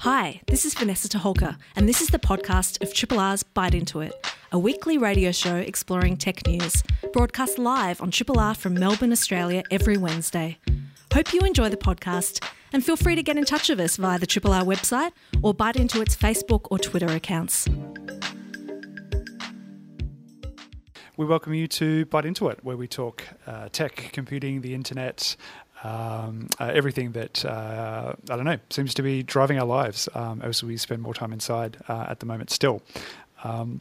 Hi, this is Vanessa Toholka, and this is the podcast of Triple R's Bite Into It, a weekly radio show exploring tech news, broadcast live on Triple R from Melbourne, Australia, every Wednesday. Hope you enjoy the podcast, and feel free to get in touch with us via the Triple R website or Bite Into It's Facebook or Twitter accounts. We welcome you to Bite Into It, where we talk uh, tech, computing, the internet, um, uh, everything that uh, I don't know seems to be driving our lives um, as we spend more time inside uh, at the moment. Still, um,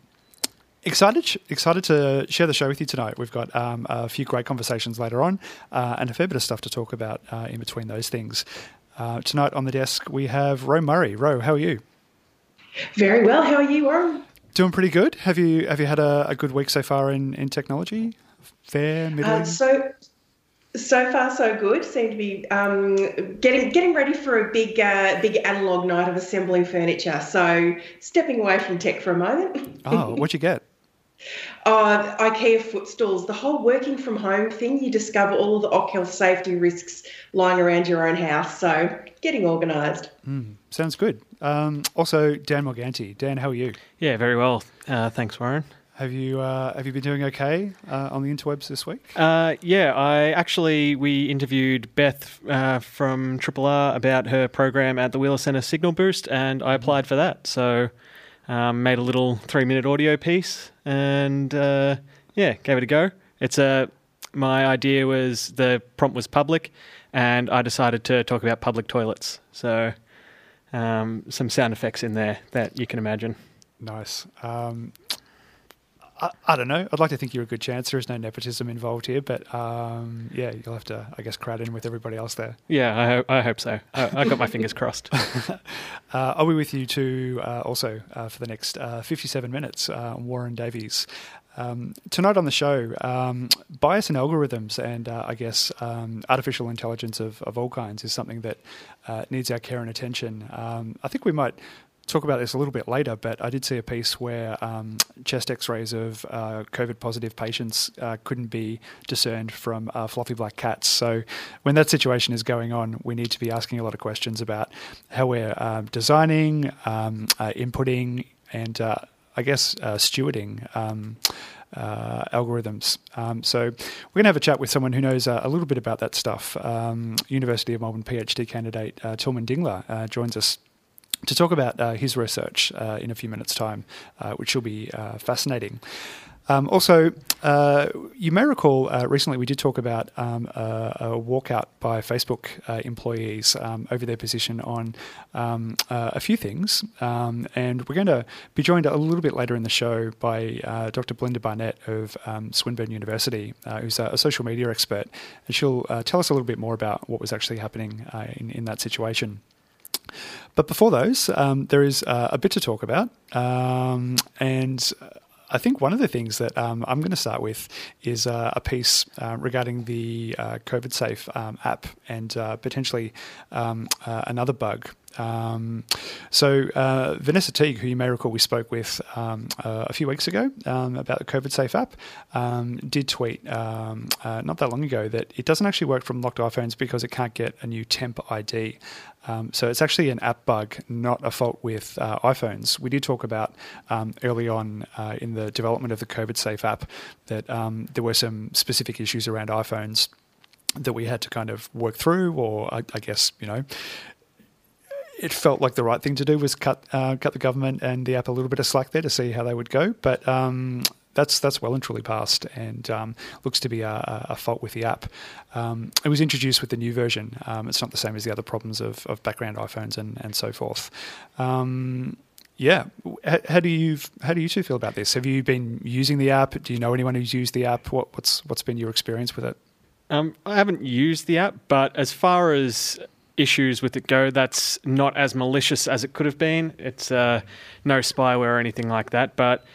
excited excited to share the show with you tonight. We've got um, a few great conversations later on, uh, and a fair bit of stuff to talk about uh, in between those things. Uh, tonight on the desk we have Ro Murray. Ro, how are you? Very well. How are you, Warren? Doing pretty good. Have you have you had a, a good week so far in, in technology? Fair, middling. so so far, so good. Seem to be um, getting getting ready for a big uh, big analog night of assembling furniture. So stepping away from tech for a moment. oh, what'd you get? Uh, IKEA footstools, the whole working from home thing, you discover all of the occupational safety risks lying around your own house. So getting organised. Mm, sounds good. Um, also, Dan Morganti. Dan, how are you? Yeah, very well. Uh, thanks, Warren. Have you uh, have you been doing okay uh, on the interwebs this week? Uh, yeah, I actually we interviewed Beth uh, from Triple R about her program at the Wheeler Centre Signal Boost, and I applied for that. So um, made a little three minute audio piece, and uh, yeah, gave it a go. It's a my idea was the prompt was public, and I decided to talk about public toilets. So um, some sound effects in there that you can imagine. Nice. Um, I, I, don't know. I'd like to think you're a good chance. There is no nepotism involved here, but um, yeah, you'll have to, I guess, crowd in with everybody else there. Yeah, I, ho- I hope so. I, I got my fingers crossed. uh, I'll be with you too, uh, also uh, for the next uh, 57 minutes. Uh, Warren Davies. Um, tonight on the show, um, bias and algorithms, and uh, I guess um, artificial intelligence of, of all kinds is something that needs our care and attention. Um, I think we might talk about this a little bit later, but I did see a piece where um, chest X-rays of uh, COVID-positive patients uh, couldn't be discerned from uh, fluffy black cats. So when that situation is going on, we need to be asking a lot of questions about how we're um, designing, um, uh, inputting, and uh, I guess uh, stewarding. Um, uh, algorithms. Um, so we're going to have a chat with someone who knows uh, a little bit about that stuff. Um, University of Melbourne PhD candidate uh, Tilman Dingler joins us to talk about uh, his research uh, in a few minutes' time, uh, which will be uh, fascinating. Um, also, uh, you may recall uh, recently we did talk about um, a, a, walkout by Facebook employees um, over their position on um, a few things. Um, and we're going to be joined a little bit later in the show by Dr. Belinda Barnet of um, Swinburne University, who's a, a, social media expert. And she'll tell us a little bit more about what was actually happening in, in that situation. But before those, um, there is uh, a bit to talk about. Um, and I think one of the things that um, I'm going to start with is uh, a piece uh, regarding the uh, COVID Safe um, app and uh, potentially um, uh, another bug. Um, so uh, Vanessa Teague, who you may recall we spoke with um, a few weeks ago um, about the COVID Safe app, did tweet not that long ago that it doesn't actually work from locked iPhones because it can't get a new temp ID. Um, so it's actually an app bug, not a fault with uh, iPhones. We did talk about um, early on uh, in the development of the COVID Safe app that um, there were some specific issues around iPhones that we had to kind of work through, or I, I guess you know. It felt like the right thing to do was cut uh, cut the government and the app a little bit of slack there to see how they would go. But um, that's that's well and truly past, and um, looks to be a, a, fault with the app. Um, it was introduced with the new version. Um, it's not the same as the other problems of, of background iPhones and and so forth. Um, yeah, how, how, do you how do you two feel about this? Have you been using the app? Do you know anyone who's used the app? What, what's what's been your experience with it? Um, I haven't used the app, but as far as issues with it go, that's not as malicious as it could have been. It's uh, no spyware or anything like that, but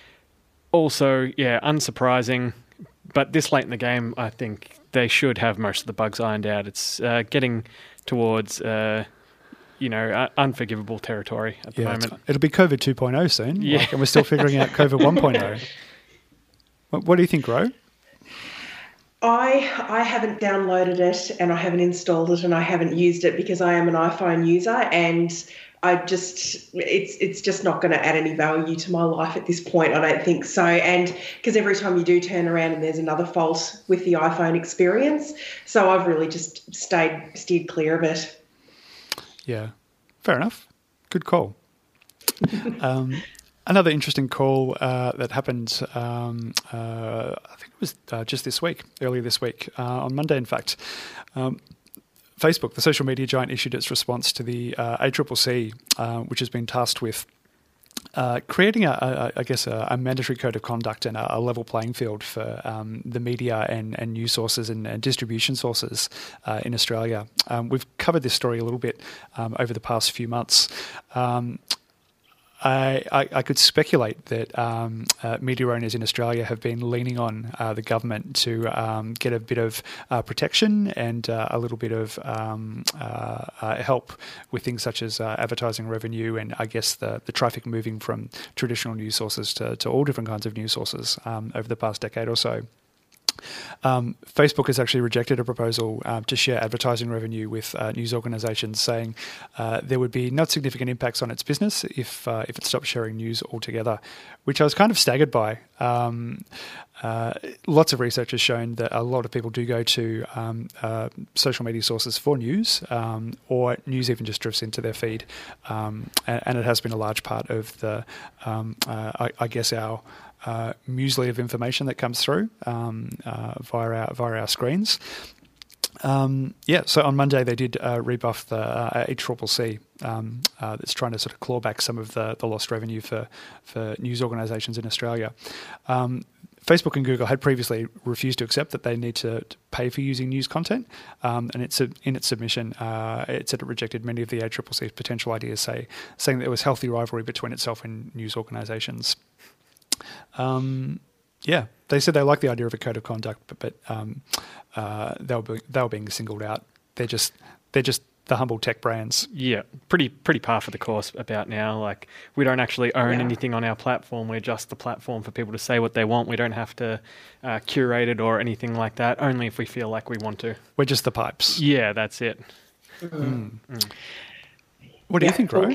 also, yeah, unsurprising. But this late in the game, I think they should have most of the bugs ironed out. It's uh, getting towards, uh, you know, uh, unforgivable territory at the yeah, moment. It'll be COVID 2.0 soon. Yeah. Like, and we're still figuring out COVID 1.0. what, what do you think, Ro? I I haven't downloaded it and I haven't installed it and I haven't used it because I am an iPhone user and I just it's it's just not going to add any value to my life at this point. I don't think so. And because every time you do turn around and there's another fault with the iPhone experience, so I've really just stayed steered clear of it. Yeah, fair enough. Good call. um, another interesting call uh, that happened, um, uh, I think it was uh, just this week, earlier this week, uh, on Monday, in fact. Um, Facebook, the social media giant, issued its response to the uh, ACCC, uh, which has been tasked with uh, creating, a, a, I guess, a, a, mandatory code of conduct and a, level playing field for um, the media and, and news sources and, and distribution sources uh, in Australia. Um, we've covered this story a little bit um, over the past few months. I, I, I, could speculate that um, uh, media owners in Australia have been leaning on uh, the government to um, get a bit of uh, protection and uh, a little bit of um, uh, help with things such as advertising revenue and I guess the, the traffic moving from traditional news sources to, to all different kinds of news sources um, over the past decade or so. Um, Facebook has actually rejected a proposal uh, to share advertising revenue with uh, news organisations, saying uh, there would be not significant impacts on its business if uh, if it stopped sharing news altogether, which I was kind of staggered by. Um, uh, lots of research has shown that a lot of people do go to um, uh, social media sources for news, um, or news even just drifts into their feed, um, and, and, it has been a large part of the, I, I guess, our uh, muesli of information that comes through um, uh, via our via our screens. Um, yeah, so on Monday they did uh, rebuff the uh, ACCC um, uh, that's trying to sort of claw back some of the, the lost revenue for, for news organisations in Australia. Um, Facebook and Google had previously refused to accept that they need to, to pay for using news content, um, and it's a, in its submission, uh, it said it rejected many of the ACCC's potential ideas, say, saying that there was healthy rivalry between itself and news organisations. Um, yeah, they said they like the idea of a code of conduct, but, but um, uh, they were be, they were being singled out. They're just they're just the humble tech brands. Yeah, pretty pretty par for the course about now. Like we don't actually own yeah. anything on our platform. We're just the platform for people to say what they want. We don't have to uh, curate it or anything like that. Only if we feel like we want to. We're just the pipes. Yeah, that's it. Mm. Mm. What do yeah. you think, Ro?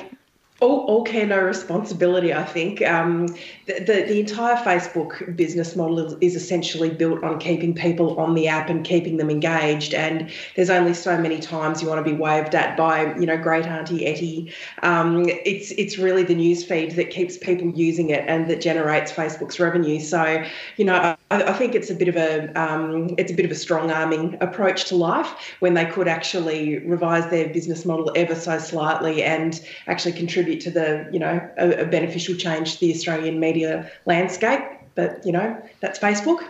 All, care, no responsibility. I think um, the, the, the entire Facebook business model is essentially built on keeping people on the app and keeping them engaged. And there's only so many times you want to be waved at by you know great auntie Etty. Um, it's it's really the news feed that keeps people using it and that generates Facebook's revenue. So you know I, I think it's a bit of a um, it's a bit of a strong arming approach to life when they could actually revise their business model ever so slightly and actually contribute contribute to the, you know, a, a beneficial change to the Australian media landscape. But, you know, that's Facebook.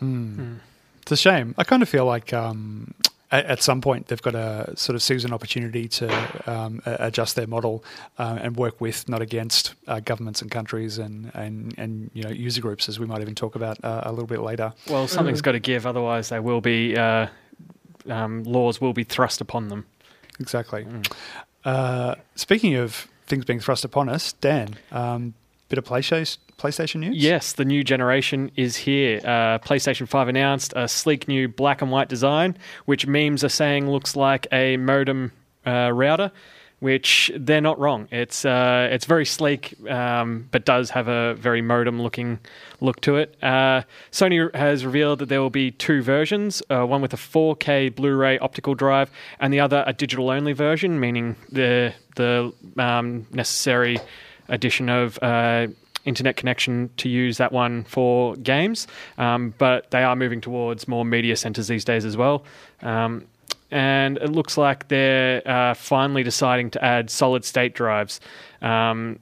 Mm. Mm. It's a shame. I kind of feel like um, at, at, some point they've got to sort of seize an opportunity to um, adjust their model uh, and work with, not against, uh, governments and countries and, and, and you know user groups, as we might even talk about uh, a little bit later. Well, something's mm. got to give, otherwise they will be uh, um, laws will be thrust upon them. Exactly. Mm. Uh, speaking of things being thrust upon us. Dan, um, bit of PlayStation, PlayStation news? Yes, the new generation is here. Uh, PlayStation 5 announced a sleek new black and white design, which memes are saying looks like a modem uh, router which they're not wrong. It's uh, it's very sleek, um, but does have a very modem looking look to it. Uh, Sony has revealed that there will be two versions: uh, one with a 4K Blu-ray optical drive, and the other a digital only version, meaning the the um, necessary addition of uh, internet connection to use that one for games. Um, but they are moving towards more media centers these days as well. Um, and it looks like they're uh, finally deciding to add solid state drives um,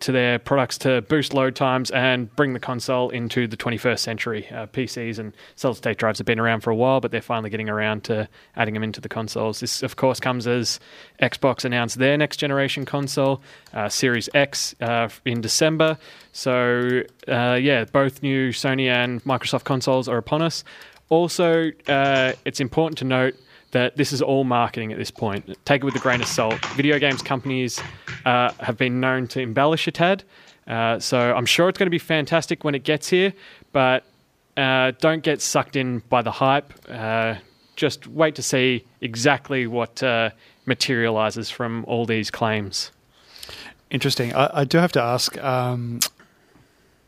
to their products to boost load times and bring the console into the 21st century. Uh, PCs and solid state drives have been around for a while, but they're finally getting around to adding them into the consoles. This, of course, comes as Xbox announced their next generation console, uh, Series X, uh, in December. So, uh, yeah, both new Sony and Microsoft consoles are upon us. Also, uh, it's important to note that this is all marketing at this point. Take it with a grain of salt. Video games companies uh, have been known to embellish a tad. Uh, so I'm sure it's going to be fantastic when it gets here, but uh, don't get sucked in by the hype. Uh, just wait to see exactly what uh, materializes from all these claims. Interesting. I, I do have to ask. Um,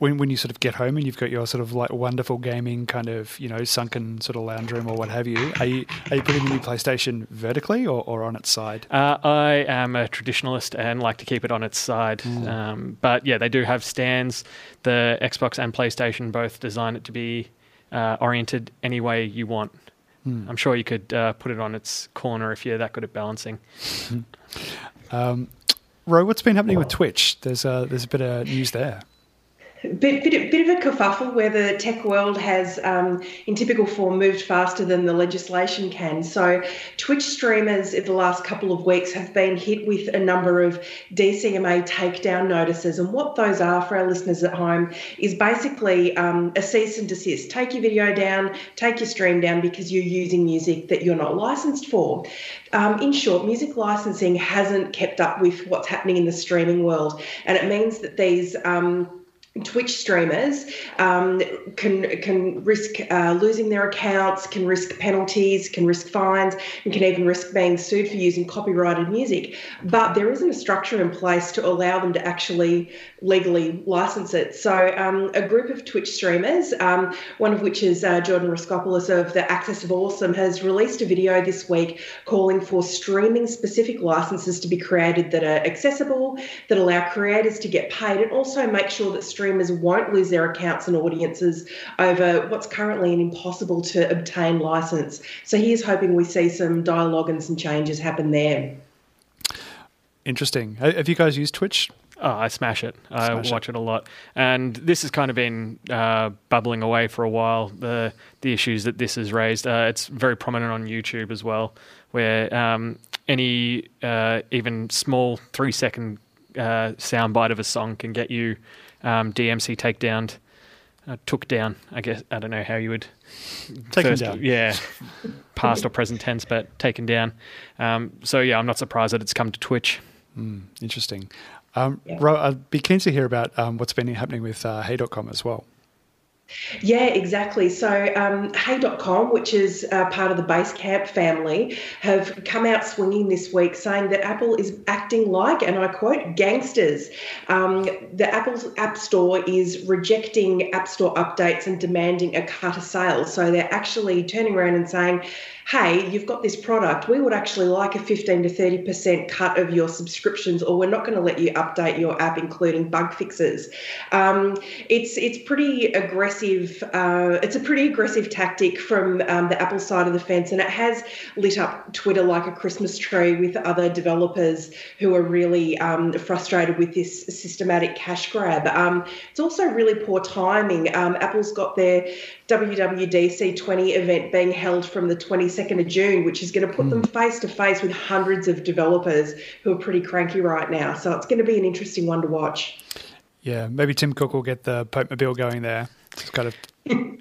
when when you sort of get home and you've got your sort of like wonderful gaming kind of you know sunken sort of lounge room or what have you, are you are you putting the new PlayStation vertically or, or on its side? Uh, I am a traditionalist and like to keep it on its side. Mm. Um, but yeah, they do have stands. The Xbox and PlayStation both design it to be uh, oriented any way you want. Mm. I'm sure you could uh, put it on its corner if you're that good at balancing. um, Ro, what's been happening with Twitch? There's a, there's a bit of news there. Bit, bit, bit of a kerfuffle where the tech world has, um, in typical form, moved faster than the legislation can. So, Twitch streamers in the last couple of weeks have been hit with a number of DCMA takedown notices. And what those are for our listeners at home is basically um, a cease and desist. Take your video down, take your stream down because you're using music that you're not licensed for. Um, in short, music licensing hasn't kept up with what's happening in the streaming world. And it means that these um, Twitch streamers um, can can risk uh, losing their accounts, can risk penalties, can risk fines, and can even risk being sued for using copyrighted music. But there isn't a structure in place to allow them to actually legally license it. So um, a group of Twitch streamers, um, one of which is uh, Jordan Raskopoulos of the Axis of Awesome, has released a video this week calling for streaming specific licenses to be created that are accessible, that allow creators to get paid, and also make sure that streamers won't lose their accounts and audiences over what's currently an impossible to obtain license. So he is hoping we see some dialogue and some changes happen there. Interesting. Have you guys used Twitch? Oh, I smash it. Smash I watch it. it. a lot, and this has kind of been uh, bubbling away for a while. The the issues that this has raised. Uh, it's very prominent on YouTube as well, where um, any uh, even small three second uh, soundbite of a song can get you um, DMC takedown, uh, took down. I guess I don't know how you would taken first, down. Yeah, past or present tense, but taken down. Um, so yeah, I'm not surprised that it's come to Twitch. Mm, interesting. Um, yeah. I'd be keen to hear about um, what's been happening with uh, Hey.com as well. Yeah, exactly. So, um, Hey.com, which is uh, part of the Basecamp family, have come out swinging this week saying that Apple is acting like, and I quote, gangsters. Um, the Apple's App Store is rejecting App Store updates and demanding a cut of sales. So, they're actually turning around and saying, hey, you've got this product, we would actually like a 15 to 30% cut of your subscriptions, or we're not going to let you update your app, including bug fixes. Um, it's it's pretty aggressive. Uh, it's a pretty aggressive tactic from um, the Apple side of the fence, and it has lit up Twitter like a Christmas tree with other developers who are really um, frustrated with this systematic cash grab. Um, it's also really poor timing. Um, Apple's got their WWDC 20 event being held from the 22nd of June, which is going to put mm. them face to face with hundreds of developers who are pretty cranky right now. So it's going to be an interesting one to watch. Yeah, maybe Tim Cook will get the Pope Mobile going there. Just kind of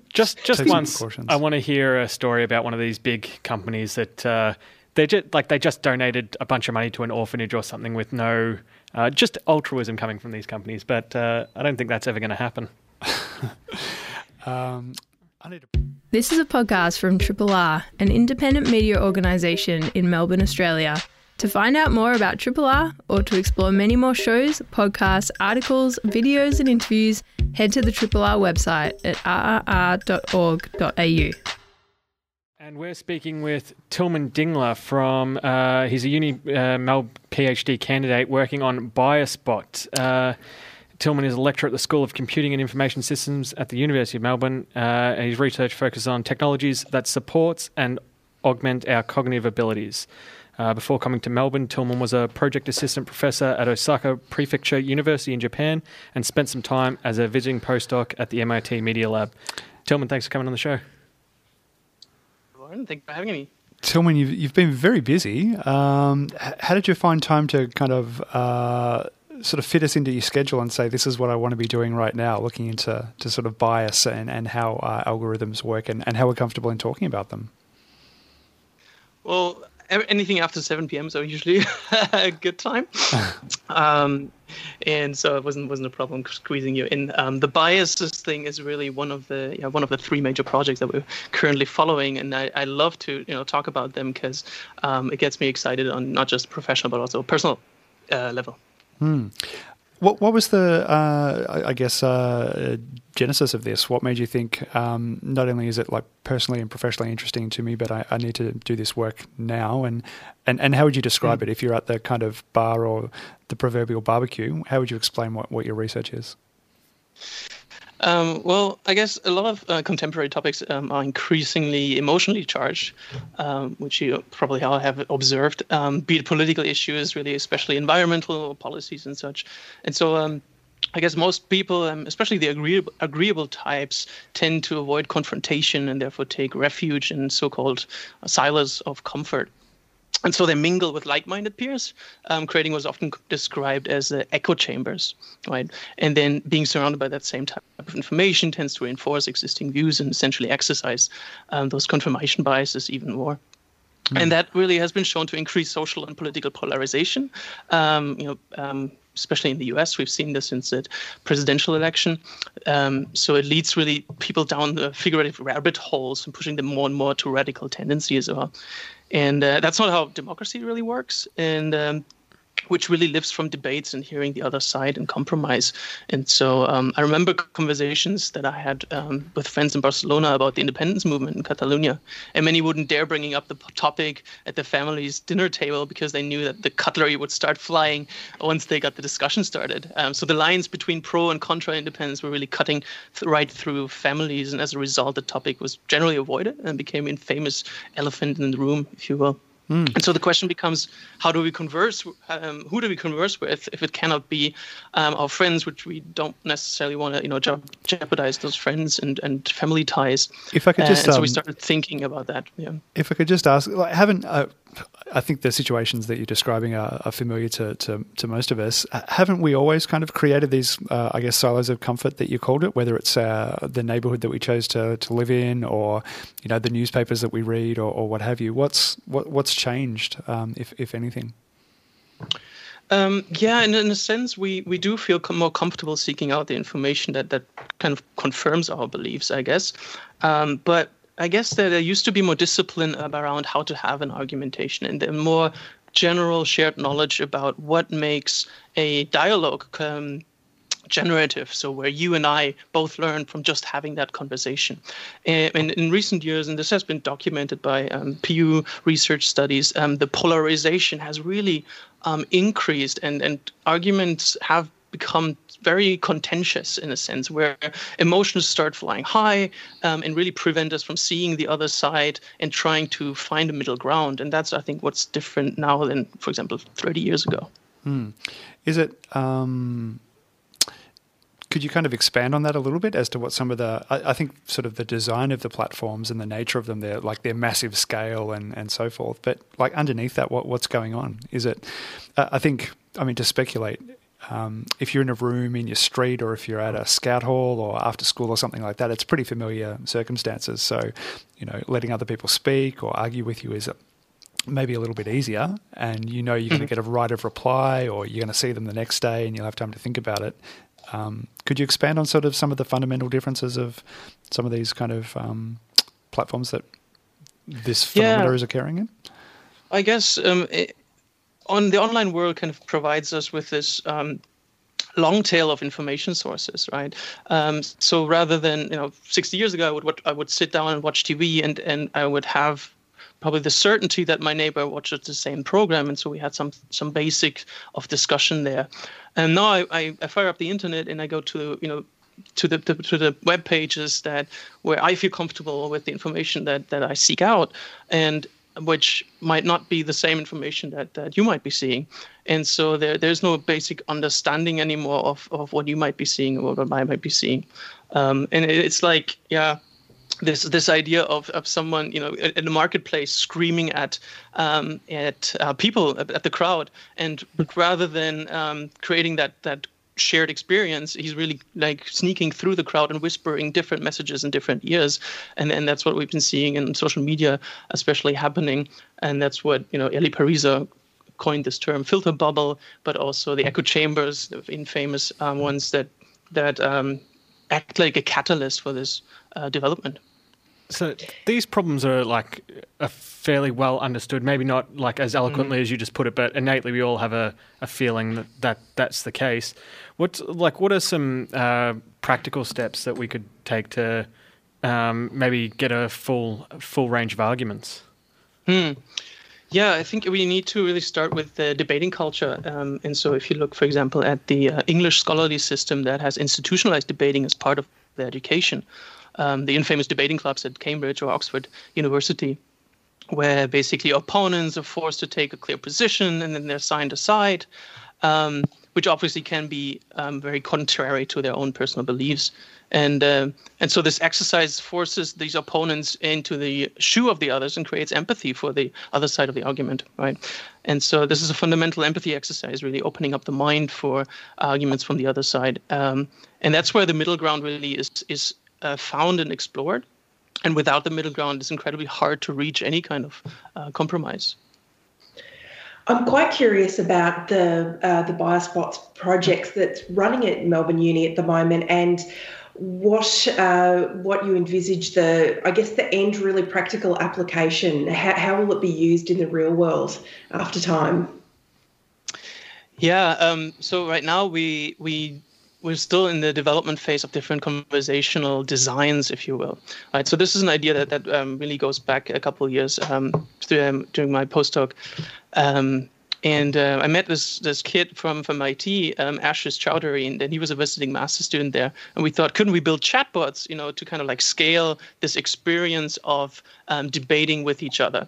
just just once. I want to hear a story about one of these big companies that uh, they just like they just donated a bunch of money to an orphanage or something with no uh, just altruism coming from these companies. But uh, I don't think that's ever going to happen. um, this is a podcast from Triple R, an independent media organisation in Melbourne, Australia. To find out more about Triple R or to explore many more shows, podcasts, articles, videos, and interviews, head to the Triple R website at rrr.org.au. And we're speaking with Tilman Dingler from, uh, he's a uni uh, Mel PhD candidate working on BiasBot. Uh, Tilman is a lecturer at the School of Computing and Information Systems at the University of Melbourne. Uh, his research focuses on technologies that supports and augment our cognitive abilities. Uh, before coming to Melbourne, Tilman was a project assistant professor at Osaka Prefecture University in Japan and spent some time as a visiting postdoc at the MIT Media Lab. Tilman, thanks for coming on the show. Thanks for having me. Tilman, you've, you've been very busy. Um, how did you find time to kind of uh, sort of fit us into your schedule and say this is what I want to be doing right now, looking into to sort of bias and, and how uh, algorithms work and, and how we're comfortable in talking about them? Well, anything after 7 p.m. so usually a good time. um, and so it wasn't wasn't a problem squeezing you in. Um, the biases thing is really one of the yeah, one of the three major projects that we're currently following, and I, I love to you know talk about them because um, it gets me excited on not just professional but also personal uh, level. Hmm. What what was the uh, I guess uh, genesis of this? What made you think um, not only is it like personally and professionally interesting to me, but I, I need to do this work now? And and, and how would you describe mm. it if you're at the kind of bar or the proverbial barbecue? How would you explain what, what your research is? Um, well, I guess a lot of uh, contemporary topics um, are increasingly emotionally charged, um, which you probably all have observed, um, be it political issues, really, especially environmental policies and such. And so, um, I guess most people, um, especially the agreeable, agreeable types, tend to avoid confrontation and therefore take refuge in so called silos of comfort and so they mingle with like-minded peers, um, creating what's often described as uh, echo chambers, right? And then being surrounded by that same type of information tends to reinforce existing views and essentially exercise um, those confirmation biases even more. Mm. And that really has been shown to increase social and political polarization. Um, you know, um, especially in the U.S., we've seen this since the presidential election. Um, so it leads really people down the figurative rabbit holes and pushing them more and more to radical tendencies as well and uh, that's not how democracy really works. And um, which really lives from debates and hearing the other side and compromise. And so um, I remember conversations that I had um, with friends in Barcelona about the independence movement in Catalonia, and many wouldn't dare bringing up the topic at the family's dinner table because they knew that the cutlery would start flying once they got the discussion started. Um, so the lines between pro and contra independence were really cutting th- right through families, and as a result, the topic was generally avoided and became a famous elephant in the room, if you will. Mm. And so the question becomes, how do we converse? Um, who do we converse with if it cannot be um, our friends, which we don't necessarily want to, you know, jeopardize those friends and, and family ties. If I could just, uh, so we um, started thinking about that. Yeah. If I could just ask, like, haven't uh, I think the situations that you're describing are, are familiar to, to, to, most of us. Haven't we always kind of created these, uh, I guess, silos of comfort that you called it, whether it's uh, the neighborhood that we chose to, to live in or, you know, the newspapers that we read or, or what have you? What's, what, what's changed, um, if, if anything? Um, yeah, in, in a sense, we, we do feel more comfortable seeking out the information that, that kind of confirms our beliefs, I guess. Um, but I guess that there used to be more discipline around how to have an argumentation and the more general shared knowledge about what makes a dialogue um, generative. So where you and I both learn from just having that conversation. And, in recent years, and this has been documented by um, Pew Research studies, um, the polarization has really um, increased, and and arguments have become very contentious in a sense where emotions start flying high um, and really prevent us from seeing the other side and trying to find a middle ground and that's i think what's different now than for example 30 years ago hmm. is it um, could you kind of expand on that a little bit as to what some of the I, I, think sort of the design of the platforms and the nature of them they're like their massive scale and and so forth but like underneath that what what's going on is it uh, i think i mean to speculate um, if you're in a room in your street or if you're at a scout hall or after school or something like that, it's pretty familiar circumstances. So, you know, letting other people speak or argue with you is maybe a little bit easier. And you know you're going to mm-hmm. get a right of reply or you're going to see them the next day and you'll have time to think about it. Um, could you expand on sort of some of the fundamental differences of some of these kind of um, platforms that this phenomena yeah. is occurring in? I guess um, it, on the online world kind of provides us with this um, long tail of information sources, right? Um, so rather than you know, 60 years ago, I would I would sit down and watch TV, and and I would have probably the certainty that my neighbor watches the same program, and so we had some some basic of discussion there. And now I, I, I fire up the internet and I go to you know to the, the, to the web pages that where I feel comfortable with the information that that I seek out, and which might not be the same information that, that you might be seeing. And so there, there's no basic understanding anymore of, of what you might be seeing or what I might be seeing. Um, and it's like, yeah, this this idea of, of someone you know in the marketplace screaming at um, at uh, people at the crowd, and rather than um, creating that that shared experience. He's really like sneaking through the crowd and whispering different messages in different ears, and and that's what we've been seeing in social media, especially happening. And that's what you know Eli Pariser coined this term filter bubble, but also the echo chambers, the infamous um, ones that that um, act like a catalyst for this uh, development. So these problems are like a fairly well understood, maybe not like as eloquently mm-hmm. as you just put it, but innately we all have a, a feeling that, that that's the case. What like what are some uh, practical steps that we could take to um, maybe get a full full range of arguments? Hmm. Yeah, I think we need to really start with the debating culture. Um, and so, if you look, for example, at the uh, English scholarly system that has institutionalized debating as part of the education, um, the infamous debating clubs at Cambridge or Oxford University, where basically opponents are forced to take a clear position and then they're signed aside, um, which obviously can be um, very contrary to their own personal beliefs. And uh, and so this exercise forces these opponents into the shoe of the others and creates empathy for the other side of the argument, right? And so this is a fundamental empathy exercise, really opening up the mind for arguments from the other side. Um, and that's where the middle ground really is is uh, found and explored. And without the middle ground, it's incredibly hard to reach any kind of uh, compromise. I'm quite curious about the uh, the BiasBots projects that's running at Melbourne Uni at the moment, and what uh, what you envisage the I guess the end really practical application. How, how will it be used in the real world after time? Yeah, um, so right now we we we're still in the development phase of different conversational designs, if you will. Right. So this is an idea that that um, really goes back a couple of years um, through, um, during my postdoc. Um, and uh, I met this this kid from from IT, um, Ashish Chowdhury, and, and he was a visiting master student there. And we thought, couldn't we build chatbots, you know, to kind of like scale this experience of um, debating with each other?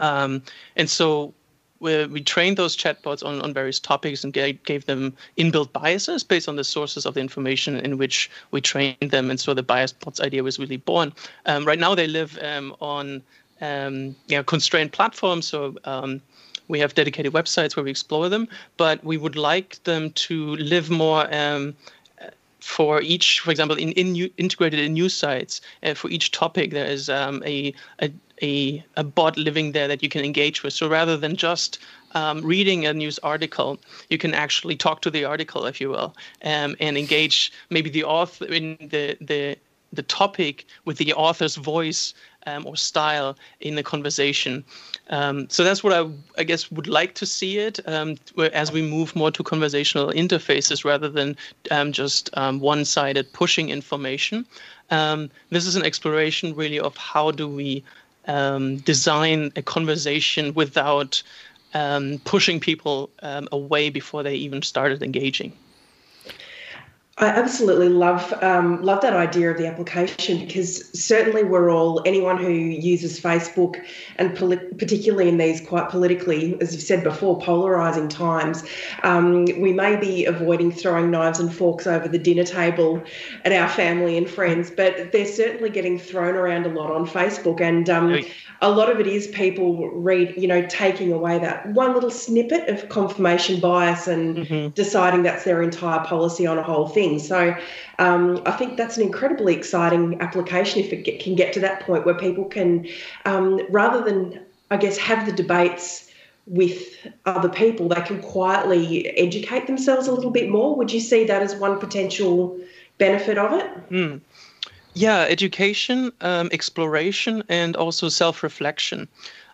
And so we, we trained those chatbots on, on various topics and gave, gave them inbuilt biases based on the sources of the information in which we trained them. And so the bias bots idea was really born. Um, right now, they live um, on um, you know, constrained platforms. So um, we have dedicated websites where we explore them, but we would like them to live more um, for each, for example, in, in integrated in news sites, uh, for each topic, there is um, a, a, a, a, bot living there that you can engage with. So rather than just um, reading a news article, you can actually talk to the article, if you will, um, and engage maybe the author in the, the, the topic with the author's voice um, or style in the conversation. Um, so that's what I, I, guess, would like to see it um, as we move more to conversational interfaces rather than um, just um, one-sided pushing information. Um, this is an exploration really of how do we Um, design a conversation without um, pushing people um, away before they even started engaging. I absolutely love um, love that idea of the application because certainly we're all anyone who uses Facebook and poli- particularly in these quite politically, as you've said before, polarizing times, um, we may be avoiding throwing knives and forks over the dinner table at our family and friends, but they're certainly getting thrown around a lot on Facebook, and um, a lot of it is people read, you know, taking away that one little snippet of confirmation bias and mm-hmm. deciding that's their entire policy on a whole thing things. So um, I think that's an incredibly exciting application if it get, can get to that point where people can, um, rather than, I guess, have the debates with other people, they can quietly educate themselves a little bit more. Would you see that as one potential benefit of it? Mm. Yeah, education, um, exploration, and also self reflection.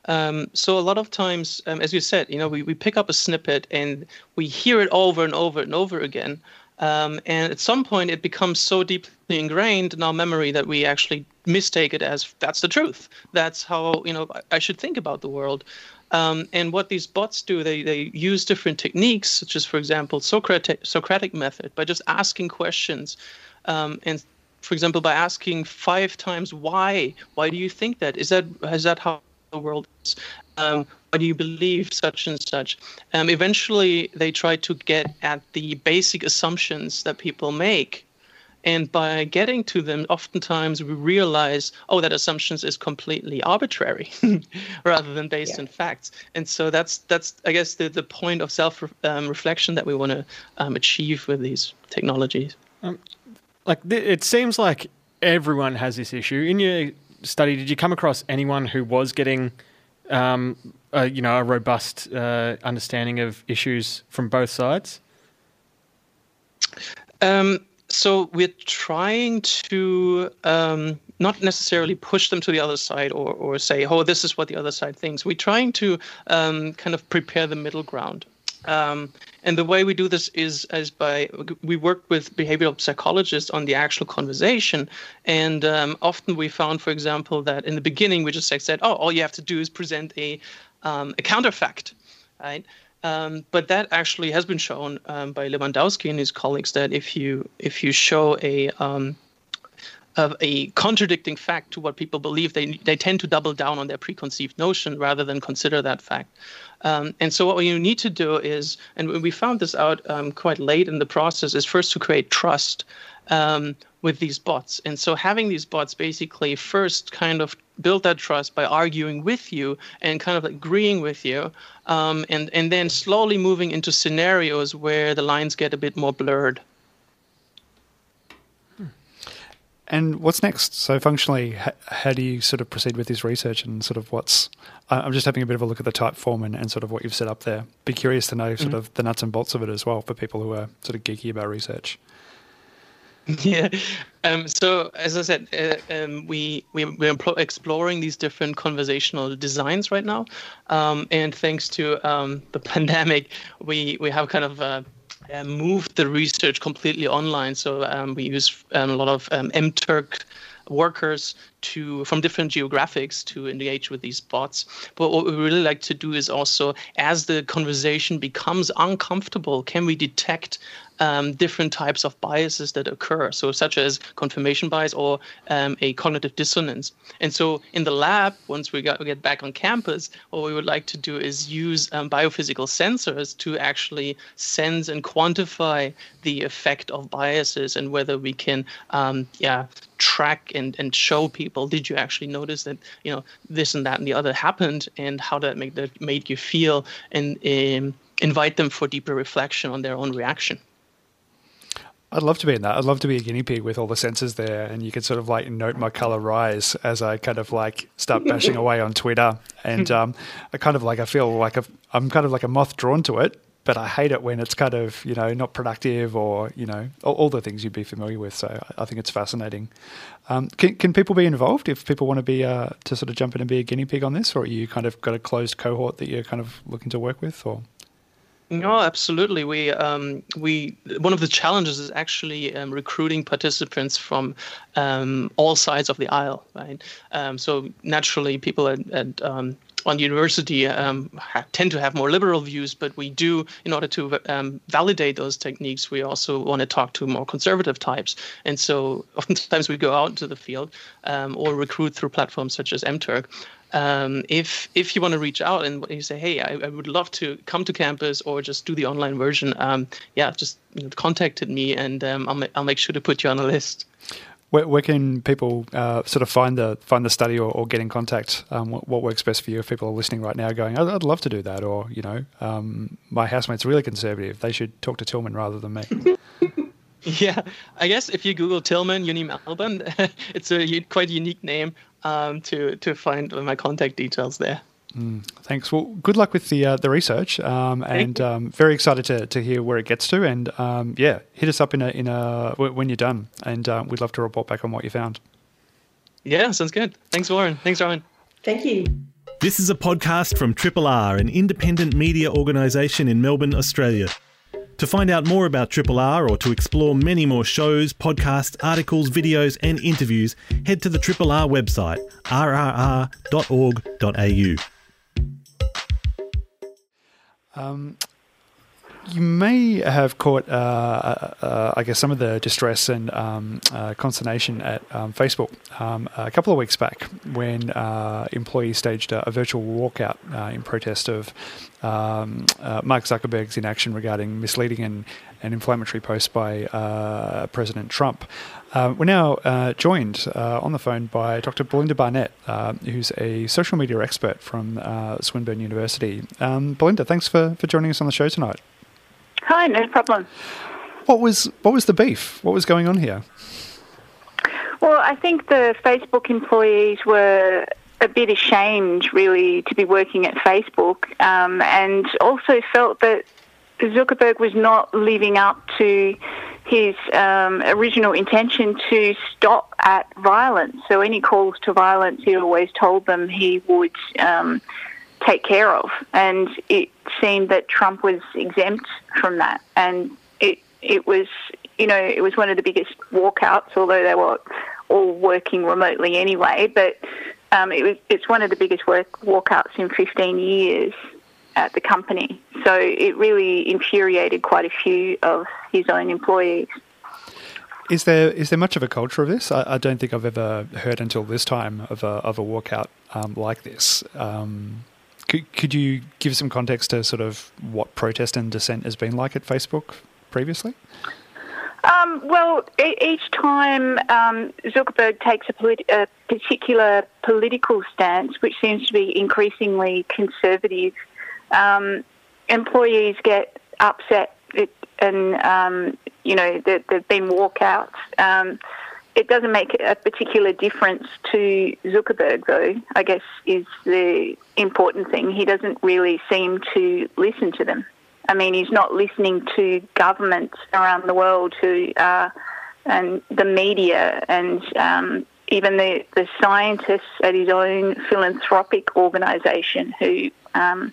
Um, so a lot of times, um, as you said, you know, we, we pick up a snippet and we hear it over and over and over again. Um, and at some point, it becomes so deeply ingrained in our memory that we actually mistake it as that's the truth. That's how you know I should think about the world. Um, and what these bots do, they they use different techniques, such as, for example, Socratic Socratic method, by just asking questions, um, and for example, by asking five times why. Why do you think that? Is that is that how the world is? Um, do you believe such and such? Um, eventually, they try to get at the basic assumptions that people make And by getting to them, oftentimes we realize, oh, that assumptions is completely arbitrary rather than based yeah. on facts. And so that's that's I guess the, the point of self um, reflection that we want to um, achieve with these technologies. Um, like it seems like everyone has this issue. In your study, did you come across anyone who was getting um, you know, a robust uh, understanding of issues from both sides? Um, so we're trying to um, not necessarily push them to the other side or, or say, oh, this is what the other side thinks. We're trying to um, kind of prepare the middle ground. Um, and the way we do this is as by we work with behavioral psychologists on the actual conversation, and um, often we found, for example, that in the beginning we just said, "Oh, all you have to do is present a um, a counterfact," right? Um, but that actually has been shown um, by Lewandowsky and his colleagues that if you if you show a um, of a contradicting fact to what people believe, they they tend to double down on their preconceived notion rather than consider that fact. Um, and so what you need to do is, and we found this out um, quite late in the process, is first to create trust um, with these bots. And so having these bots basically first kind of build that trust by arguing with you and kind of agreeing with you, um, and and then slowly moving into scenarios where the lines get a bit more blurred. And what's next? So, functionally, how do you sort of proceed with this research and sort of what's? I'm just having a bit of a look at the Typeform and, and sort of what you've set up there. Be curious to know sort mm-hmm. of the nuts and bolts of it as well for people who are sort of geeky about research. Yeah. Um, so as I said, uh, um, we we we're exploring these different conversational designs right now, um, and thanks to um, the pandemic, we we have kind of uh, uh, moved the research completely online. So um, we use um, a lot of um, MTurk workers to from different geographics to engage with these bots. But what we really like to do is also, as the conversation becomes uncomfortable, can we detect um, different types of biases that occur, so such as confirmation bias or um, a cognitive dissonance. And so in the lab, once we, got, we get back on campus, what we would like to do is use um, biophysical sensors to actually sense and quantify the effect of biases and whether we can, um, yeah, track and, and show people did you actually notice that you know this and that and the other happened and how that made that made you feel and um, invite them for deeper reflection on their own reaction I'd love to be in that. I'd love to be a guinea pig with all the sensors there, and you could sort of like note my color rise as I kind of like start bashing away on Twitter. And um, I kind of like I feel like i am kind of like a moth drawn to it, but I hate it when it's kind of you know not productive or you know all, all the things you'd be familiar with. So I think it's fascinating. Um, can, can people be involved if people want to be uh, to sort of jump in and be a guinea pig on this, or you kind of got a closed cohort that you're kind of looking to work with, or? No, absolutely. We um, we one of the challenges is actually um, recruiting participants from um, all sides of the aisle, right? Um, so naturally, people at, at on university um, tend to have more liberal views, but we do, in order to um, validate those techniques, we also want to talk to more conservative types. And so oftentimes we go out into the field um, or recruit through platforms such as MTurk um, if if you want to reach out and you say, hey, I, I, would love to come to campus or just do the online version, um, yeah, just you know, contacted me and um, I'll, ma- I'll make sure to put you on a list. Where, where can people uh, sort of find the find the study or, or get in contact? Um, what, what, works best for you? If people are listening right now, going, I'd, I'd love to do that, or you know, um, my housemate's really conservative. They should talk to Tilman rather than me. Yeah, I guess if you Google Tilman Uni Melbourne, it's a quite unique name um, to to find my contact details there. Mm, thanks. Well, good luck with the uh, the research, um, and um, very excited to, to hear where it gets to. And um, yeah, hit us up in a in a when you're done, and uh, we'd love to report back on what you found. Yeah, sounds good. Thanks, Warren. Thanks, Rowan. Thank you. This is a podcast from Triple R, an independent media organisation in Melbourne, Australia. To find out more about Triple R or to explore many more shows, podcasts, articles, videos, and interviews, head to the Triple R website, rrr.org.au. Um, you may have caught, uh, uh, uh, I guess, some of the distress and um, uh, consternation at um, Facebook um, a couple of weeks back when uh, employees staged a, a virtual walkout uh, in protest of um, Mark Zuckerberg's inaction regarding misleading and, and inflammatory posts by President Trump. Uh, we're now uh, joined uh, on the phone by Dr. Belinda Barnet, who's a social media expert from Swinburne University. Um, Belinda, thanks for, for joining us on the show tonight. Hi, no problem. What was what was the beef? What was going on here? Well, I think the Facebook employees were a bit ashamed, really, to be working at Facebook, um, and also felt that Zuckerberg was not living up to his um, original intention to stop at violence. So any calls to violence, he always told them he would um, take care of. And it seemed that Trump was exempt from that. And it, it was, you know, it was one of the biggest walkouts, although they were all working remotely anyway. But um, it was, it's one of the biggest work, walkouts in 15 years at the company. So it really infuriated quite a few of his own employees. Is there is there much of a culture of this? I, I don't think I've ever heard until this time of a of a walkout um, like this. Um, could, could you give some context to sort of what protest and dissent has been like at Facebook previously? Um, well, e- each time um, Zuckerberg takes a, polit- a, particular political stance, which seems to be increasingly conservative, um, employees get upset and, um, you know, there, have been walkouts. Um, it doesn't make a particular difference to Zuckerberg, though, I guess is the important thing. He doesn't really seem to listen to them. I mean, he's not listening to governments around the world who are, and the media and um, even the, the scientists at his own philanthropic organisation who um,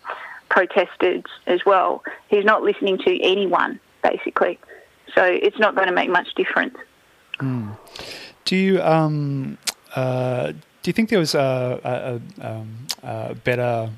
protested as well. He's not listening to anyone, basically. So it's not going to make much difference. Mm. Do you um, uh, do you think there was a, a, a, um, a better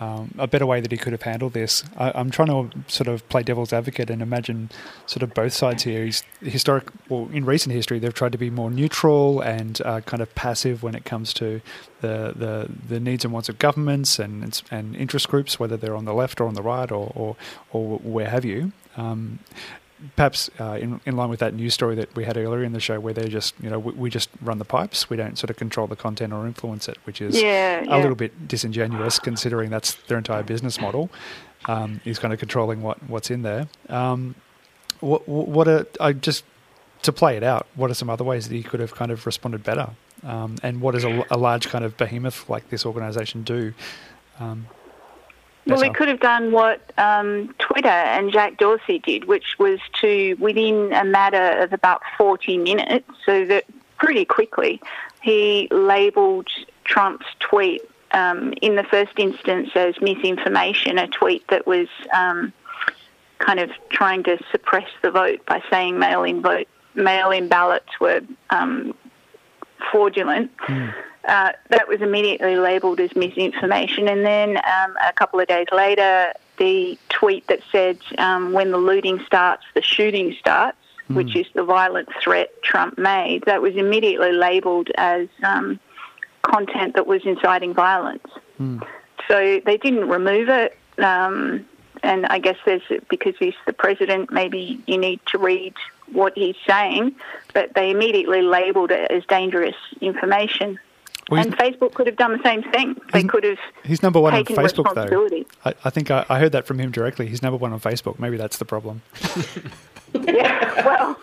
um, a better way that he could have handled this? I, am trying to sort of play devil's advocate and imagine sort of both sides here. He's historic, well, in recent history, they've tried to be more neutral and uh, kind of passive when it comes to the, the, the needs and wants of governments and and interest groups, whether they're on the left or on the right or or, or where have you. Um, perhaps uh, in, in line with that news story that we had earlier in the show, where they're just, you know, we, we, just run the pipes. We don't sort of control the content or influence it, which is yeah, yeah. a little bit disingenuous considering that's their entire business model. Um, is kind of controlling what, what's in there. Um, what, what are, I just to play it out? What are some other ways that you could have kind of responded better? Um, and what does a, a, large kind of behemoth like this organisation do? Well, we could have done what um, Twitter and Jack Dorsey did, which was to, within a matter of about 40 minutes, so that pretty quickly, he labelled Trump's tweet um, in the first instance as misinformation, a tweet that was um, kind of trying to suppress the vote by saying mail-in vote, mail-in ballots were um, fraudulent. Mm. Uh, that was immediately labelled as misinformation. And then um, a couple of days later, the tweet that said, um, when the looting starts, the shooting starts, mm. which is the violent threat Trump made, that was immediately labelled as um, content that was inciting violence. Mm. So they didn't remove it. Um, and I guess there's because he's the president, maybe you need to read what he's saying, but they immediately labelled it as dangerous information. Well, and Facebook could have done the same thing. They could have. He's number one on Facebook, though. I, I think I, I, heard that from him directly. He's number one on Facebook. Maybe that's the problem. yeah. Well.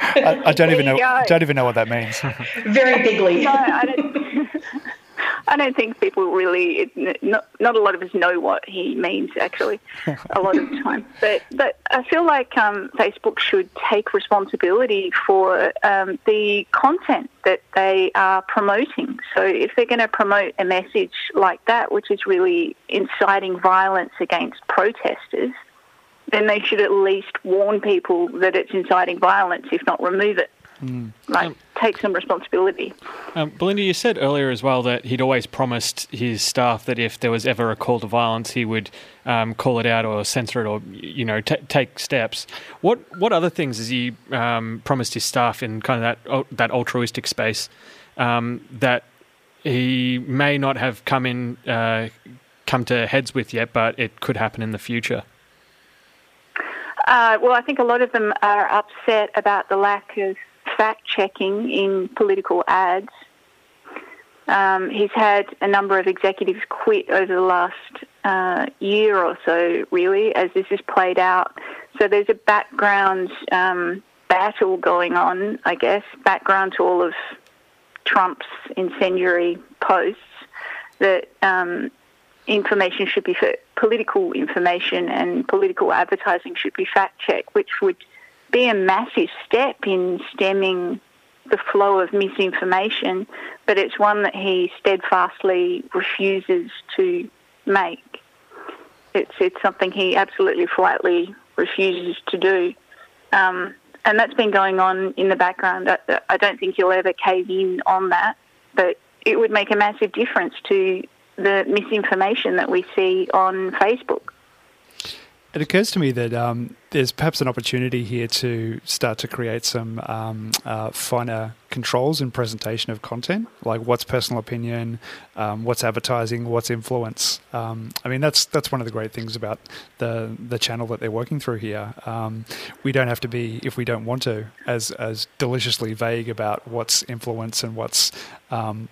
I, I, don't even know. Don't even know what that means. Very bigly. No, I don't. I don't think people really, not, not a lot of us know what he means actually, a lot of the time. But but I feel like um, Facebook should take responsibility for um, the content that they are promoting. So if they're going to promote a message like that, which is really inciting violence against protesters, then they should at least warn people that it's inciting violence, if not remove it. Mm. Like, um, take some responsibility. Um, Belinda, you said earlier as well that he'd always promised his staff that if there was ever a call to violence, he would um, call it out or censor it or you know t- take steps. What what other things has he um, promised his staff in kind of that that altruistic space um, that he may not have come in uh, come to heads with yet, but it could happen in the future? Uh, well, I think a lot of them are upset about the lack of fact checking in political ads. Um, he's had a number of executives quit over the last uh, year or so, really, as this has played out. So there's a background um, battle going on, I guess, background to all of Trump's incendiary posts that um, information should be for political information and political advertising should be fact checked, which would be a massive step in stemming the flow of misinformation, but it's one that he steadfastly refuses to make. It's it's something he absolutely flatly refuses to do, um, and that's been going on in the background. I, I don't think he'll ever cave in on that, but it would make a massive difference to the misinformation that we see on Facebook. It occurs to me that um, there's perhaps an opportunity here to start to create some um, uh, finer controls in presentation of content, like what's personal opinion, um, what's advertising, what's influence. Um, I mean, that's that's one of the great things about the the channel that they're working through here. Um, we don't have to be, if we don't want to, as as deliciously vague about what's influence and what's um,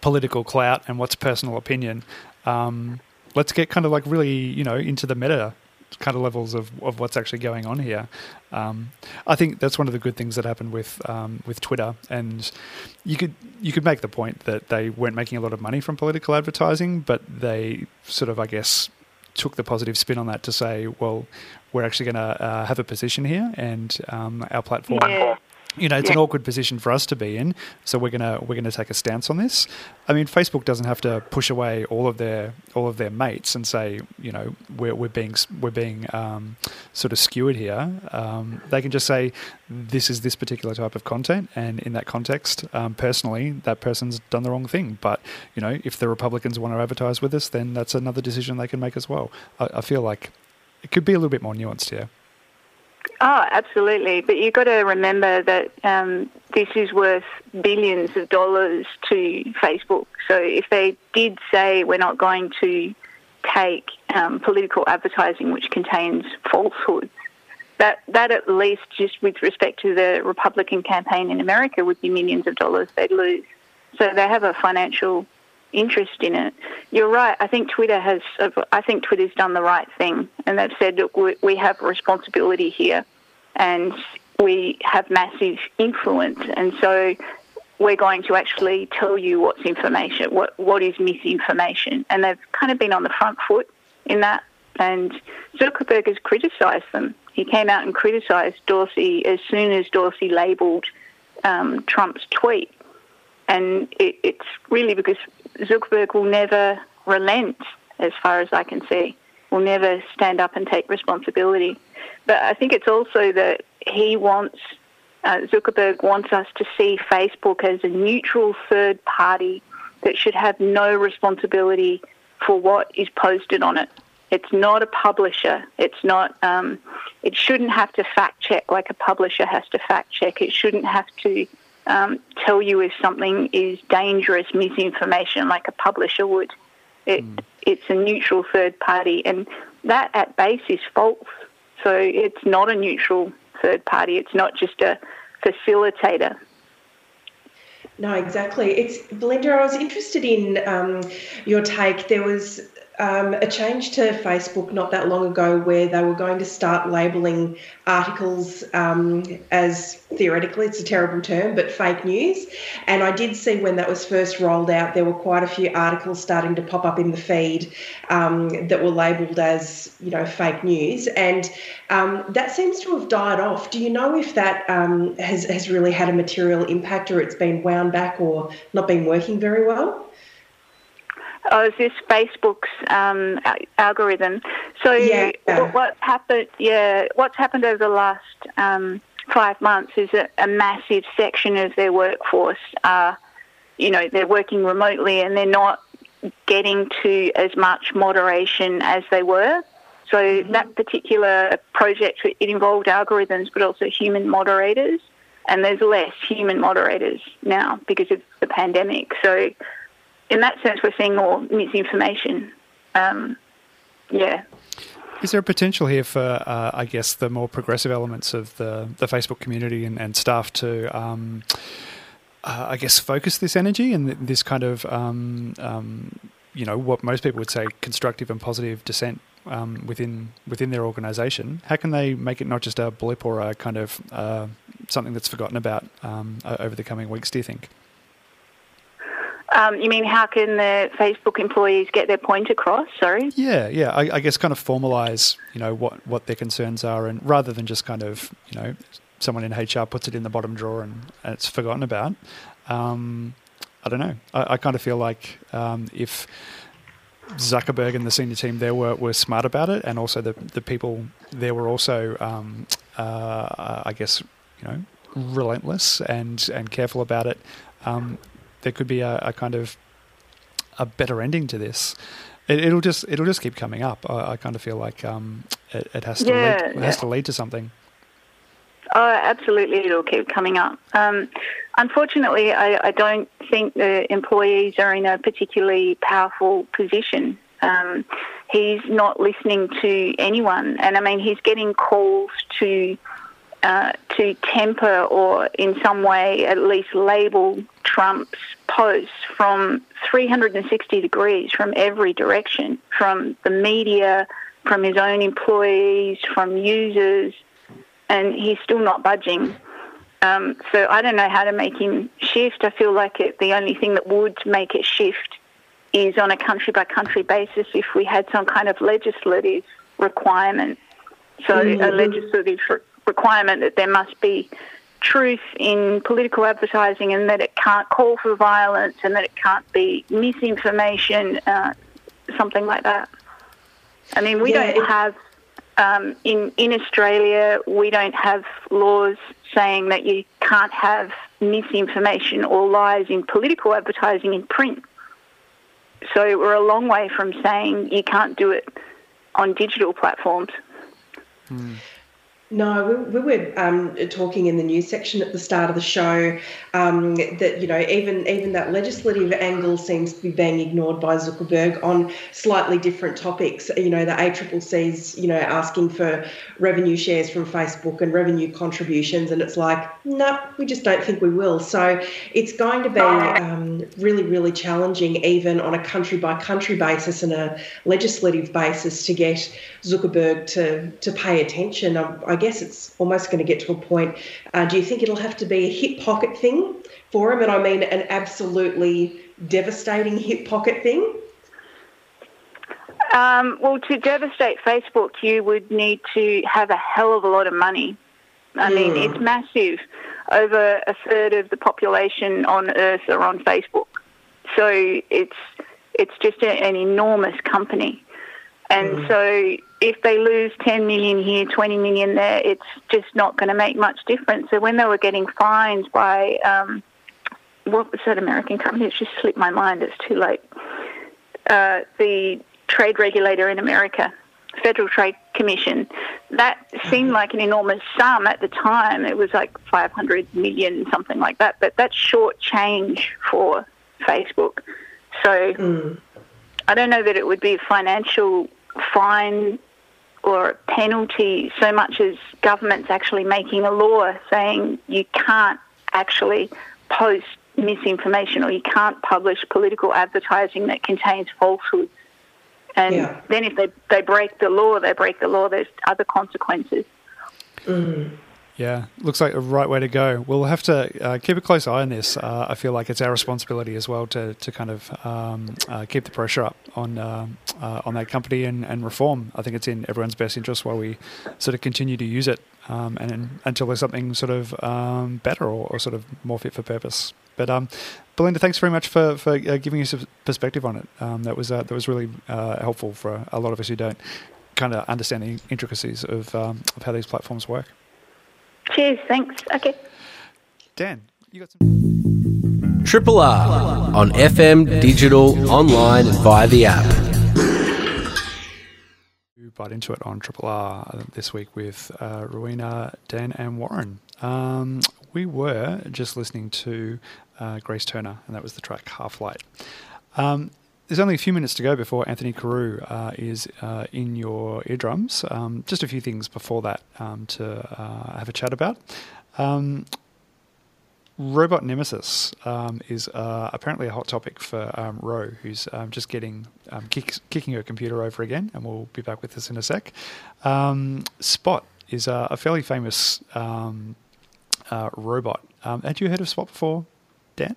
political clout and what's personal opinion. Let's get kind of like really, you know, into the meta kind of levels of, of what's actually going on here. Um, I think that's one of the good things that happened with um, with Twitter, and you could you could make the point that they weren't making a lot of money from political advertising, but they sort of, I guess, took the positive spin on that to say, well, we're actually going to uh, have a position here, and um, our platform. Yeah you know, it's yeah. an awkward position for us to be in. So we're gonna we're gonna take a stance on this. I mean, Facebook doesn't have to push away all of their all of their mates and say, you know, we're we're being we're being um, sort of skewered here. Um, they can just say this is this particular type of content, and in that context, um, personally, that person's done the wrong thing. But you know, if the Republicans want to advertise with us, then that's another decision they can make as well. I, I feel like it could be a little bit more nuanced here. Oh, absolutely. But you've got to remember that um, this is worth billions of dollars to Facebook. So if they did say we're not going to take um, political advertising which contains falsehoods, that, that at least just with respect to the Republican campaign in America would be millions of dollars they'd lose. So they have a financial interest in it. You're right. I think Twitter has. I think Twitter's done the right thing, and they've said, look, we have a responsibility here, and we have massive influence, and so we're going to actually tell you what's information, what what is misinformation, and they've kind of been on the front foot in that. And Zuckerberg has criticised them. He came out and criticised Dorsey as soon as Dorsey labelled um, Trump's tweet and it, it's really because Zuckerberg will never relent, as far as I can see, will never stand up and take responsibility. But I think it's also that he wants, uh, Zuckerberg wants us to see Facebook as a neutral third party that should have no responsibility for what is posted on it. It's not a publisher. It's not. Um, it shouldn't have to fact check like a publisher has to fact check. It shouldn't have to um, tell you if something is dangerous misinformation like a publisher would. It, mm. It's a neutral third party, and that at base is false. So it's not a neutral third party, it's not just a facilitator. No, exactly. It's Belinda. I was interested in um, your take. There was um, a change to Facebook not that long ago where they were going to start labeling articles um, as theoretically, it's a terrible term, but fake news. And I did see when that was first rolled out, there were quite a few articles starting to pop up in the feed um, that were labelled as, you know, fake news. And um, that seems to have died off. Do you know if that um, has, has really had a material impact or it's been wound back or not been working very well? Oh, is this Facebook's um, algorithm? So yeah. what, what's happened? Yeah, what's happened over the last um, five months is a, a massive section of their workforce are, you know, they're working remotely and they're not getting to as much moderation as they were. So mm-hmm. that particular project, it involved algorithms, but also human moderators. And there's less human moderators now because of the pandemic. So in that sense, we're seeing more misinformation. Um, yeah. Is there a potential here for, uh, I guess, the more progressive elements of the, the Facebook community and, and staff to, um, uh, I guess, focus this energy and this kind of, um, um, you know, what most people would say constructive and positive dissent um, within within their organisation? How can they make it not just a blip or a kind of uh, something that's forgotten about um, over the coming weeks? Do you think? Um, you mean how can the Facebook employees get their point across? Sorry. Yeah, yeah. I, I guess kind of formalise, you know, what what their concerns are, and rather than just kind of, you know, someone in HR puts it in the bottom drawer and, and it's forgotten about. Um, I don't know. I, I, kind of feel like um, if Zuckerberg and the senior team there were, were smart about it, and also the the people there were also, um, uh, I guess, you know, relentless and and careful about it. Um, there could be a, a, kind of a better ending to this. It, will just it'll just keep coming up. I, I kind of feel like um, it, it, has to yeah, lead, it yeah. has to lead to something. Oh, absolutely, it'll keep coming up. Um, unfortunately, I, I, don't think the employees are in a particularly powerful position. Um, he's not listening to anyone, and I mean, he's getting calls to uh, to temper or in some way at least label Trump's posts from 360 degrees from every direction, from the media, from his own employees, from users, and he's still not budging. Um, so I don't know how to make him shift. I feel like it, the only thing that would make it shift is on a country by country basis if we had some kind of legislative requirement. So mm-hmm. a legislative requirement that there must be truth in political advertising and that it can't call for violence and that it can't be misinformation, uh, something like that. I mean, we yeah, don't have, um, in, in Australia, we don't have laws saying that you can't have misinformation or lies in political advertising in print. So we're a long way from saying you can't do it on digital platforms. Mm. No, we, we were um, talking in the news section at the start of the show um, that you know even even that legislative angle seems to be being ignored by Zuckerberg on slightly different topics. You know, the ACCC's you know asking for revenue shares from Facebook and revenue contributions, and it's like no, we just don't think we will. So it's going to be um, really really challenging even on a country by country basis and a legislative basis to get Zuckerberg to to pay attention. I, I guess it's almost going to get to a point. Uh, do you think it'll have to be a hip pocket thing for him? And I mean an absolutely devastating hip pocket thing? Um, well, to devastate Facebook, you would need to have a hell of a lot of money. I mm. mean, it's massive. Over a third of the population on Earth are on Facebook, so it's it's just a, an enormous company. And mm. so if they lose 10 million here, 20 million there, it's just not going to make much difference. So when they were getting fined by, um, what was that American company? It's just slipped my mind. It's too late. Uh, the trade regulator in America, Federal Trade Commission, that seemed mm-hmm. like an enormous sum at the time. It was like 500 million, something like that. But that's short change for Facebook. So mm. I don't know that it would be a financial fine or penalty so much as governments actually making a law saying you can't actually post misinformation or you can't publish political advertising that contains falsehoods. And yeah. then if they, they break the law, they break the law, there's other consequences. Mm. Yeah, looks like the right way to go. We'll have to uh, keep a close eye on this. Uh, I feel like it's our responsibility as well to, to kind of um, uh, keep the pressure up on uh, uh, on that company and, and reform. I think it's in everyone's best interest while we sort of continue to use it um, and until there's something sort of um, better or, or, sort of more fit for purpose. But um, Belinda, thanks very much for, for uh, giving us a perspective on it. Um, that was that was really helpful for a lot of us who don't kind of understand the intricacies of, um, of how these platforms work. Cheers. Thanks. Okay. Dan, you got some. Triple R on FM, digital, online, and via the app. Bite into it on Triple R uh, this week with uh, Rowena, Dan, and Warren. Um, we were just listening to uh, Grace Turner, and that was the track Half Light. Um, there's only a few minutes to go before Anthony Carew uh, is uh, in your eardrums. Um, just a few things before that um, to uh, have a chat about. Um, Robot Nemesis um, is uh, apparently a hot topic for um, Ro, who's um, just getting kick, kicking her computer over again, and we'll be back with this in a sec. Spot is a fairly famous uh, robot. had you heard of Spot before, Dan?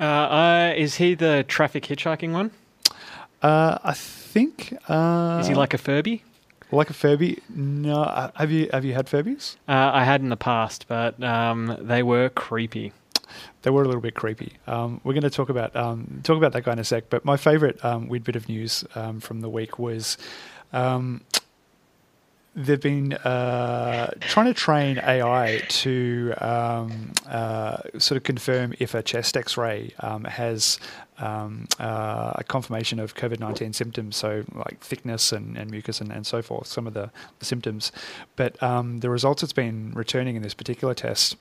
Uh, is he the traffic hitchhiking one? Uh, I think. Uh, Is he like a Furby? Like a Furby? No. Uh, have you have you had Furbies? Uh, I had in the past, but um, they were creepy. They were a little bit creepy. Um, we're going to talk about um, talk about that guy in a sec. But my favourite um, weird bit of news um, from the week was um, they've been uh, trying to train AI to um, uh, sort of confirm if a chest X-ray um, has um, uh, a confirmation of COVID nineteen symptoms, so like thickness and, and mucus and, and so forth, some of the, the symptoms. But um, the results that's been returning in this particular test.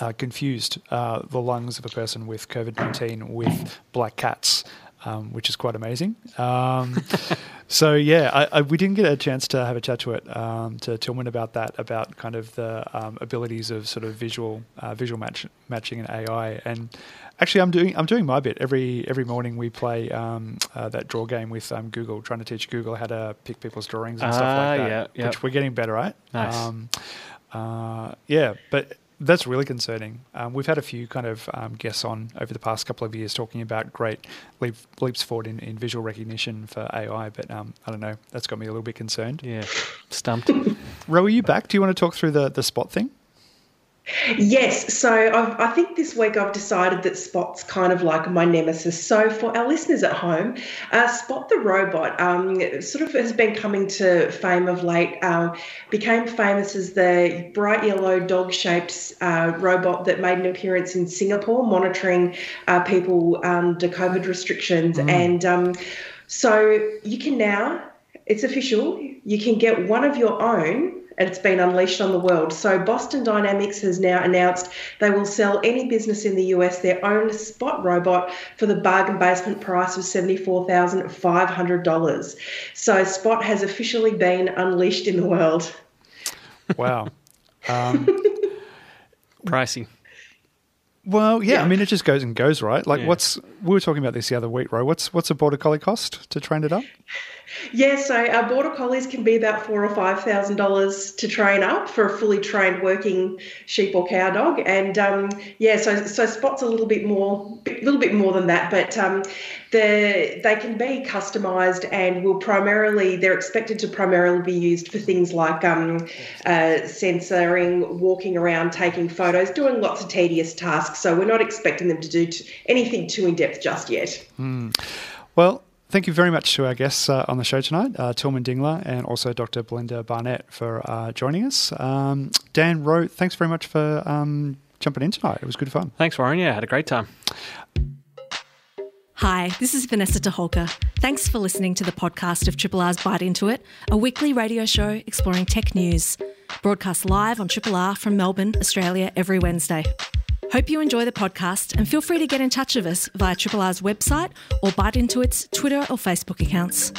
Uh, confused uh, the lungs of a person with COVID 19 with black cats, um, which is quite amazing. Um, so yeah, I, I, we didn't get a chance to have a chat to it um, to Tilman about that, about kind of the um, abilities of sort of visual uh, visual match, matching and AI. And actually, I'm doing I'm doing my bit every every morning. We play um, uh, that draw game with um, Google, trying to teach Google how to pick people's drawings and stuff like Ah, that, yeah, yeah. which we're getting better at. Nice. Um, uh, yeah, but that's really concerning. Um, we've had a few kind of um, guests on over the past couple of years talking about great leap, leaps forward in, in visual recognition for AI, but um, I don't know. That's got me a little bit concerned. Yeah, stumped. Ro, are you back? Do you want to talk through the, the spot thing? Yes, so I've, I think this week I've decided that Spot's kind of like my nemesis. So for our listeners at home, uh, Spot the robot um, sort of has been coming to fame of late. Uh, became famous as the bright yellow dog-shaped uh, robot that made an appearance in Singapore, monitoring uh, people under COVID restrictions. And um, so you can now, it's official, you can get one of your own it's been unleashed on the world. So Boston Dynamics has now announced they will sell any business in the US their own Spot robot for the bargain basement price of $74,500. So Spot has officially been unleashed in the world. Wow. Um, Pricey. well, yeah, I mean, it just goes and goes, right? Like, Yeah. what's we were talking about this the other week, Ro? What's what's a border collie cost to train it up? Yeah, so our border collies can be about four or five thousand dollars to train up for a fully trained working sheep or cow dog, and um, yeah, so so spots a little bit more, a little bit more than that, but um, the they can be customised and will primarily they're expected to primarily be used for things like um, uh, sensoring, walking around, taking photos, doing lots of tedious tasks. So we're not expecting them to do t- anything too in depth just yet. Well, thank you very much to our guests uh, on the show tonight, uh, Tilman Dingler and also Dr. Belinda Barnet for uh, joining us. Um, Dan Rowe, thanks very much for um, jumping in tonight. It was good fun. Thanks, Warren. Yeah, had a great time. Hi, this is Vanessa Toholka. Thanks for listening to the podcast of Triple R's Bite Into It, a weekly radio show exploring tech news. Broadcast live on Triple R from Melbourne, Australia, every Wednesday. Hope you enjoy the podcast and feel free to get in touch with us via Triple R's website or Bite Into It's Twitter or Facebook accounts.